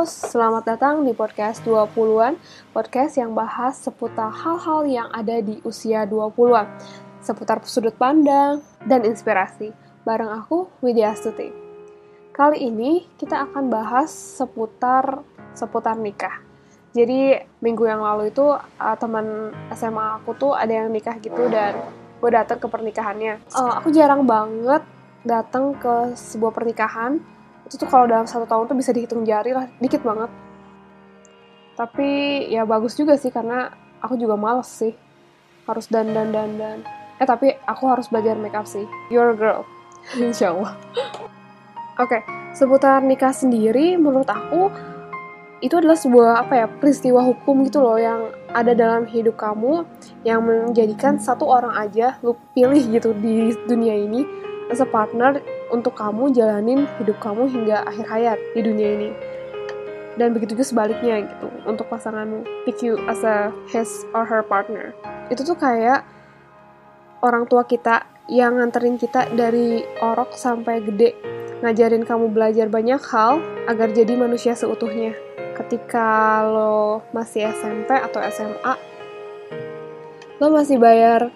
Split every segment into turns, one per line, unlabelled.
Selamat datang di podcast 20-an, podcast yang bahas seputar hal-hal yang ada di usia 20-an, seputar sudut pandang dan inspirasi. Bareng aku, Widya Astuti. Kali ini kita akan bahas seputar seputar nikah. Jadi minggu yang lalu itu uh, teman SMA aku tuh ada yang nikah gitu dan gue datang ke pernikahannya. Uh, aku jarang banget datang ke sebuah pernikahan itu tuh kalau dalam satu tahun tuh bisa dihitung jari lah dikit banget. Tapi ya bagus juga sih karena aku juga males sih. Harus dandan dandan eh tapi aku harus belajar make up sih. You're a girl. Insya Allah oke okay, seputar nikah sendiri menurut aku itu adalah sebuah apa ya peristiwa hukum gitu loh yang ada dalam hidup kamu yang menjadikan satu orang aja lu pilih gitu di dunia ini as a partner untuk kamu jalanin hidup kamu hingga akhir hayat di dunia ini. Dan begitu juga sebaliknya gitu untuk pasanganmu. Pick you as a his or her partner. Itu tuh kayak orang tua kita yang nganterin kita dari orok sampai gede. Ngajarin kamu belajar banyak hal agar jadi manusia seutuhnya. Ketika lo masih SMP atau SMA lo masih bayar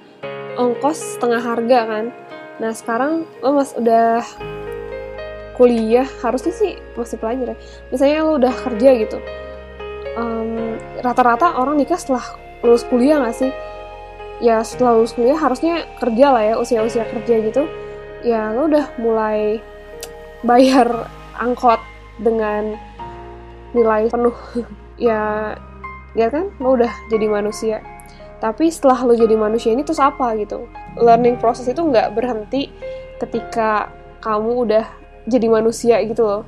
ongkos setengah harga kan Nah sekarang lo mas udah kuliah harusnya sih masih pelajar ya. Misalnya lo udah kerja gitu. rata-rata um, orang nikah setelah lulus kuliah gak sih? Ya setelah lulus kuliah harusnya kerja lah ya usia-usia kerja gitu. Ya lo udah mulai bayar angkot dengan nilai penuh. ya ya kan lo udah jadi manusia tapi setelah lo jadi manusia ini terus apa gitu? Learning process itu nggak berhenti ketika kamu udah jadi manusia gitu loh.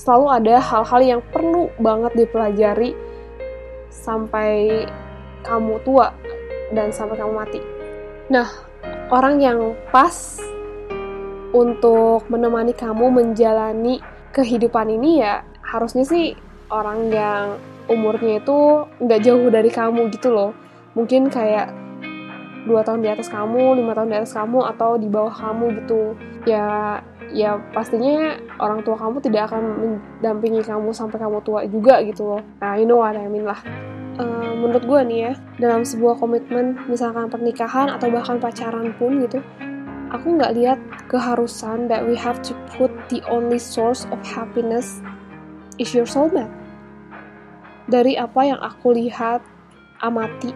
Selalu ada hal-hal yang perlu banget dipelajari sampai kamu tua dan sampai kamu mati. Nah orang yang pas untuk menemani kamu menjalani kehidupan ini ya harusnya sih orang yang umurnya itu nggak jauh dari kamu gitu loh mungkin kayak dua tahun di atas kamu, lima tahun di atas kamu, atau di bawah kamu gitu. Ya, ya pastinya orang tua kamu tidak akan mendampingi kamu sampai kamu tua juga gitu loh. Nah, you know what I mean lah. Uh, menurut gue nih ya, dalam sebuah komitmen, misalkan pernikahan atau bahkan pacaran pun gitu, aku nggak lihat keharusan that we have to put the only source of happiness is your soulmate. Dari apa yang aku lihat, amati,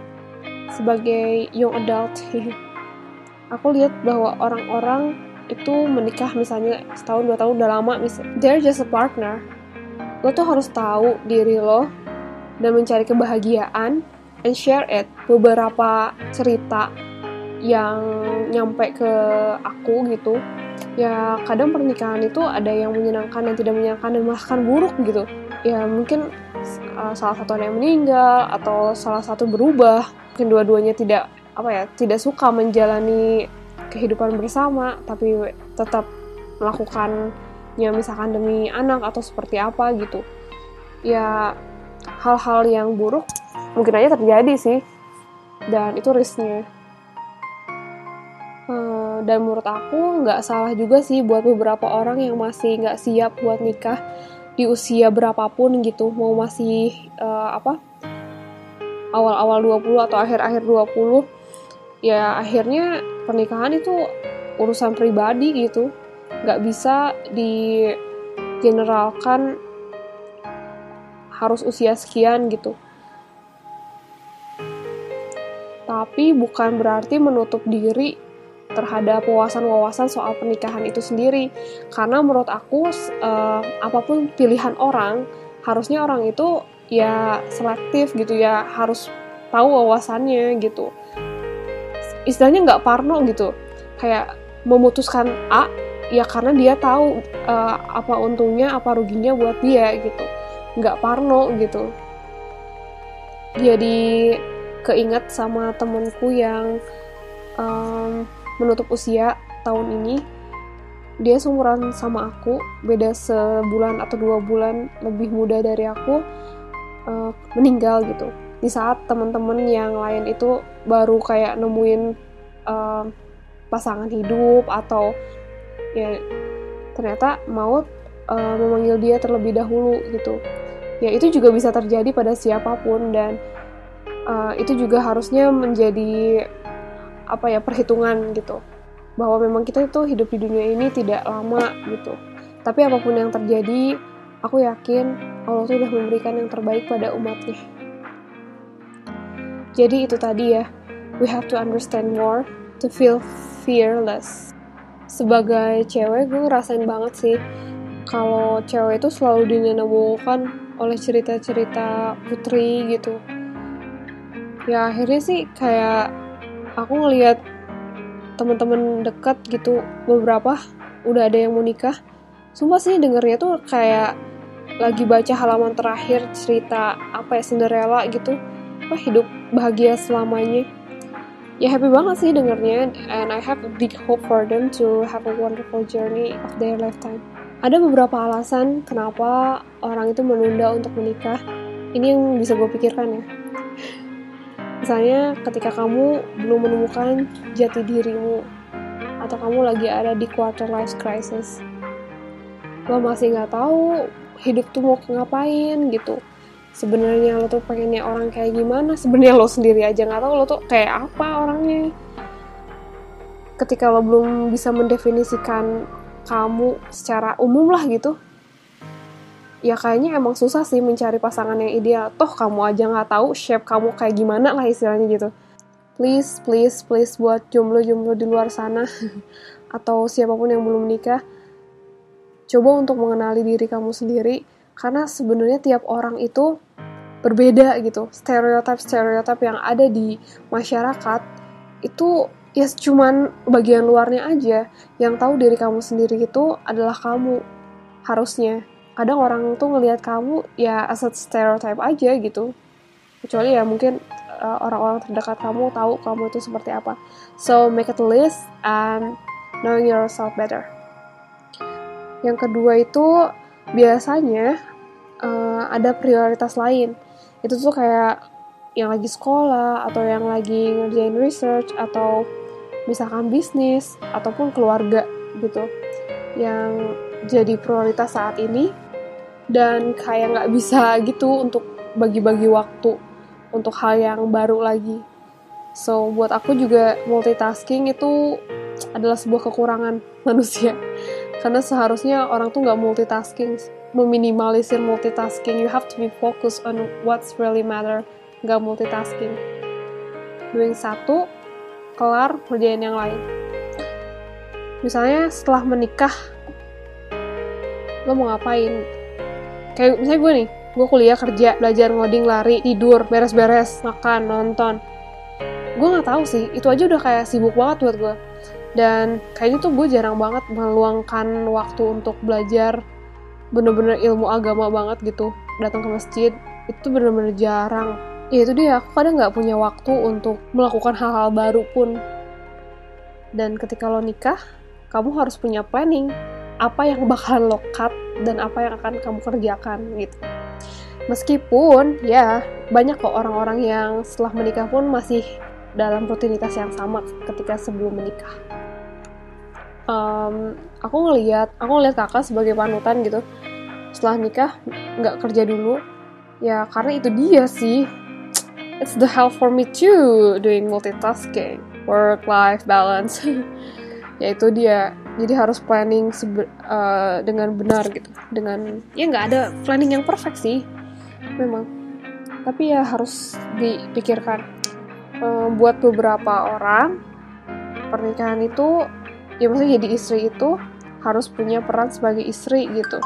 sebagai young adult. Aku lihat bahwa orang-orang itu menikah misalnya setahun dua tahun udah lama misal they're just a partner. Lo tuh harus tahu diri lo dan mencari kebahagiaan and share it. Beberapa cerita yang nyampe ke aku gitu ya kadang pernikahan itu ada yang menyenangkan dan tidak menyenangkan dan bahkan buruk gitu. Ya mungkin uh, salah satu yang meninggal atau salah satu berubah mungkin dua-duanya tidak apa ya tidak suka menjalani kehidupan bersama tapi tetap melakukannya misalkan demi anak atau seperti apa gitu. Ya hal-hal yang buruk mungkin aja terjadi sih dan itu risknya. Uh, dan menurut aku nggak salah juga sih buat beberapa orang yang masih nggak siap buat nikah di usia berapapun gitu mau masih uh, apa awal-awal 20 atau akhir-akhir 20 ya akhirnya pernikahan itu urusan pribadi gitu. Nggak bisa di generalkan harus usia sekian gitu. Tapi bukan berarti menutup diri terhadap wawasan-wawasan soal pernikahan itu sendiri. Karena menurut aku uh, apa pun pilihan orang harusnya orang itu ya selektif gitu ya harus tahu wawasannya gitu. Istilahnya nggak parno gitu. Kayak memutuskan A ya karena dia tahu uh, apa untungnya apa ruginya buat dia gitu. Nggak parno gitu. Jadi keinget sama temenku yang um, menutup usia tahun ini. Dia seumuran sama aku beda sebulan atau dua bulan lebih muda dari aku uh, meninggal gitu. Di saat teman-teman yang lain itu baru kayak nemuin uh, pasangan hidup atau ya ternyata maut uh, memanggil dia terlebih dahulu gitu. Ya itu juga bisa terjadi pada siapa pun dan uh, itu juga harusnya menjadi apa ya perhitungan gitu. Bahwa memang kita itu hidup di dunia ini tidak lama gitu. Tapi apa pun yang terjadi aku yakin Allah tuh udah memberikan yang terbaik pada umatnya. Jadi itu tadi ya we have to understand more to feel fearless. Sebagai cewek gue ngerasain banget sih kalau cewek itu selalu dinemukan oleh cerita-cerita putri gitu. Ya akhirnya sih kayak aku ngelihat teman-teman dekat gitu beberapa udah ada yang mau nikah. Sumpah sih dengernya tuh kayak lagi baca halaman terakhir cerita apa ya Cinderella gitu apa hidup bahagia selamanya ya happy banget sih dengernya and I have a big hope for them to have a wonderful journey of their lifetime ada beberapa alasan kenapa orang itu menunda untuk menikah. Ini yang bisa gue pikirkan ya. Misalnya ketika kamu belum menemukan jati dirimu atau kamu lagi ada di quarter life crisis. Lo masih nggak tahu hidup tuh mau ngapain gitu. Sebenarnya lo tuh pengennya orang kayak gimana? Sebenarnya lo sendiri aja nggak tahu lo tuh kayak apa orangnya. Ketika lo belum bisa mendefinisikan kamu secara umum lah gitu ya kayaknya emang susah sih mencari pasangan yang ideal toh kamu aja nggak tahu shape kamu kayak gimana lah istilahnya gitu please please please buat jomblo-jomblo di luar sana atau siapa pun yang belum menikah coba untuk mengenali diri kamu sendiri karena sebenarnya tiap orang itu berbeda gitu. Stereotip stereotip yang ada di masyarakat itu ya cuman bagian luarnya aja. Yang tahu diri kamu sendiri itu adalah kamu harusnya. Kadang orang tuh ngelihat kamu ya as a stereotype aja gitu. Kecuali ya mungkin uh, orang-orang terdekat kamu tahu kamu itu seperti apa. So make it a list and knowing yourself better yang kedua itu biasanya uh, ada prioritas lain. Itu tuh kayak yang lagi sekolah atau yang lagi ngerjain research atau misalkan bisnis ataupun keluarga gitu. Yang jadi prioritas saat ini dan kayak nggak bisa gitu untuk bagi-bagi waktu untuk hal yang baru lagi. So buat aku juga multitasking itu adalah sebuah kekurangan manusia karena seharusnya orang tuh nggak multitasking meminimalisir multitasking you have to be focused on what's really matter nggak multitasking doing satu kelar kerjaan yang lain. Misalnya setelah menikah, lo mau ngapain? Kayak misalnya gue nih, gue kuliah kerja, belajar ngoding, lari, tidur, beres-beres, makan, nonton. Gue nggak tahu sih, itu aja udah kayak sibuk banget buat gue. Dan kayaknya tuh gue jarang banget meluangkan waktu untuk belajar bener-bener ilmu agama banget gitu. Datang ke masjid, itu bener-bener jarang. Ya itu dia aku kadang nggak punya waktu untuk melakukan hal-hal baru pun. Dan ketika lo nikah kamu harus punya planning. Apa yang bakalan lo cut dan apa yang akan kamu kerjakan gitu. Meskipun ya banyak kok orang-orang yang setelah menikah pun masih dalam rutinitas yang sama ketika sebelum menikah um, aku ngelihat aku ngelihat kakak sebagai panutan gitu. Setelah nikah nggak kerja dulu. Ya karena itu dia sih. It's the help for me too doing multitasking work life balance. Yaitu dia. Jadi harus planning uh, dengan benar gitu. Dengan ya nggak ada planning yang perfect sih. Memang. Tapi ya harus dipikirkan. Uh, buat beberapa orang pernikahan itu ya maksudnya jadi istri itu harus punya peran sebagai istri gitu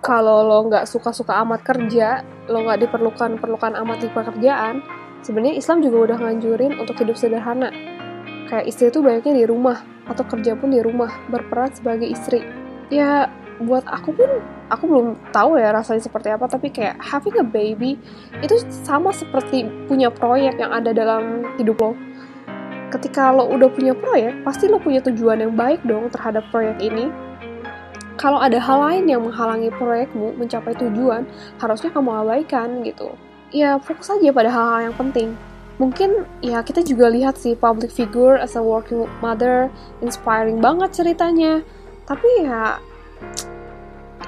kalau lo nggak suka-suka amat kerja, lo nggak diperlukan perlukan amat di pekerjaan, sebenarnya Islam juga udah nganjurin untuk hidup sederhana. Kayak istri itu banyaknya di rumah atau kerja pun di rumah, berperan sebagai istri. Ya buat aku pun aku belum tahu ya rasanya seperti apa tapi kayak having a baby itu sama seperti punya proyek yang ada dalam hidup lo ketika lo udah punya proyek pasti lo punya tujuan yang baik dong terhadap proyek ini kalau ada hal lain yang menghalangi proyekmu mencapai tujuan, harusnya kamu abaikan gitu. Ya, fokus aja pada hal-hal yang penting. Mungkin ya kita juga lihat sih public figure as a working mother, inspiring banget ceritanya. Tapi ya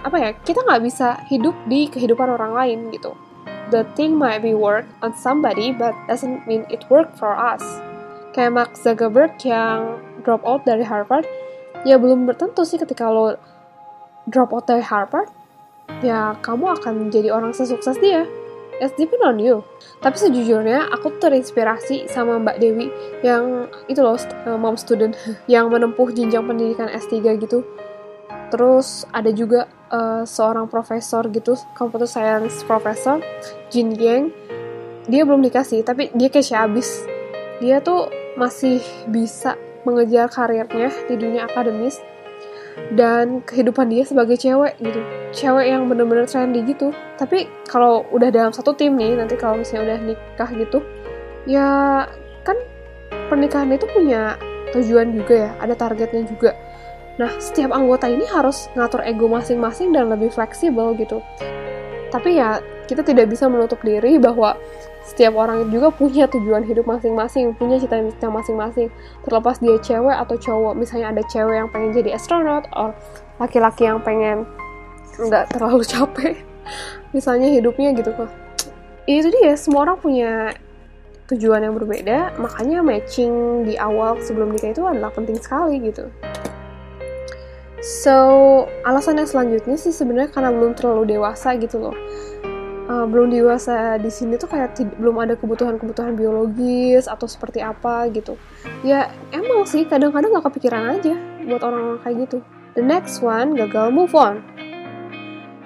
apa ya kita nggak bisa hidup di kehidupan orang lain gitu the thing might be work on somebody but doesn't mean it work for us kayak Mark Zuckerberg yang drop out dari Harvard ya belum bertentu sih ketika lo drop out dari Harvard ya kamu akan menjadi orang sesukses dia. It's depend on you. Tapi sejujurnya aku terinspirasi sama Mbak Dewi yang itu loh mom student yang menempuh jenjang pendidikan S3 gitu. Terus ada juga uh, seorang profesor gitu computer science professor Jin Yang dia belum dikasih tapi dia kayak abis dia tuh masih bisa mengejar karirnya di dunia akademis dan kehidupan dia sebagai cewek gitu. Cewek yang bener-bener trendy gitu. Tapi kalau udah dalam satu tim nih nanti kalau misalnya udah nikah gitu ya kan pernikahan itu punya tujuan juga ya ada targetnya juga. Nah, setiap anggota ini harus ngatur ego masing-masing dan lebih fleksibel gitu. Tapi ya, kita tidak bisa menutup diri bahwa setiap orang juga punya tujuan hidup masing-masing, punya cita-cita masing-masing. Terlepas dia cewek atau cowok, misalnya ada cewek yang pengen jadi astronot, atau laki-laki yang pengen nggak terlalu capek, misalnya hidupnya gitu kok. Itu dia, semua orang punya tujuan yang berbeda, makanya matching di awal sebelum nikah itu adalah penting sekali gitu. So, alasan yang selanjutnya sih sebenarnya karena belum terlalu dewasa gitu loh. Uh, belum dewasa di sini tuh kayak belum ada kebutuhan-kebutuhan biologis atau seperti apa gitu. Ya emang sih kadang-kadang gak kepikiran aja buat orang-orang kayak gitu. The next one gagal move on.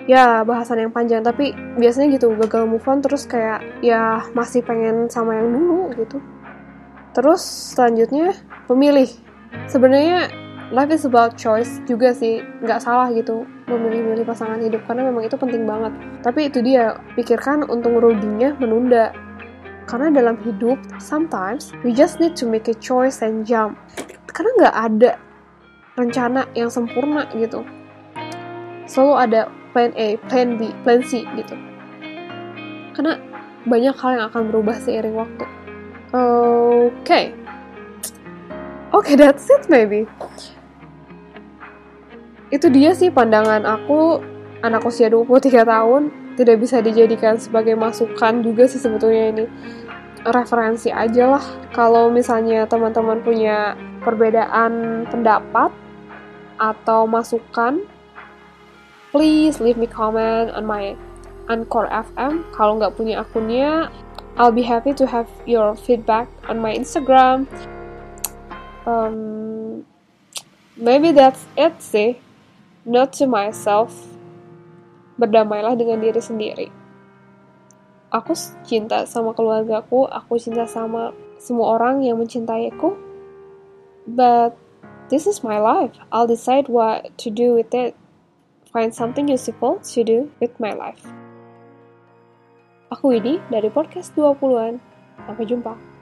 Ya bahasan yang panjang tapi biasanya gitu gagal move on terus kayak ya masih pengen sama yang dulu gitu. Terus selanjutnya memilih. Sebenarnya life is about choice juga sih. Nggak salah gitu memilih-milih pasangan hidup karena memang itu penting banget. Tapi itu dia pikirkan untung ruginya menunda. Karena dalam hidup sometimes we just need to make a choice and jump. Karena nggak ada rencana yang sempurna gitu. Selalu ada plan A, plan B, plan C gitu. Karena banyak hal yang akan berubah seiring waktu. Oke. okay. Okay, that's it maybe. Itu dia sih pandangan aku. Anak usia 23 tahun tidak bisa dijadikan sebagai masukan juga sih sebetulnya ini. Referensi aja lah. Kalau misalnya teman-teman punya perbedaan pendapat atau masukan please leave me comment on my Anchor FM kalau nggak punya akunnya I'll be happy to have your feedback on my Instagram um, maybe that's it sih not to myself, berdamailah dengan diri sendiri. Aku cinta sama keluargaku, aku cinta sama semua orang yang mencintaiku. But this is my life. I'll decide what to do with it. Find something useful to do with my life. Aku ini dari podcast 20-an. Sampai jumpa.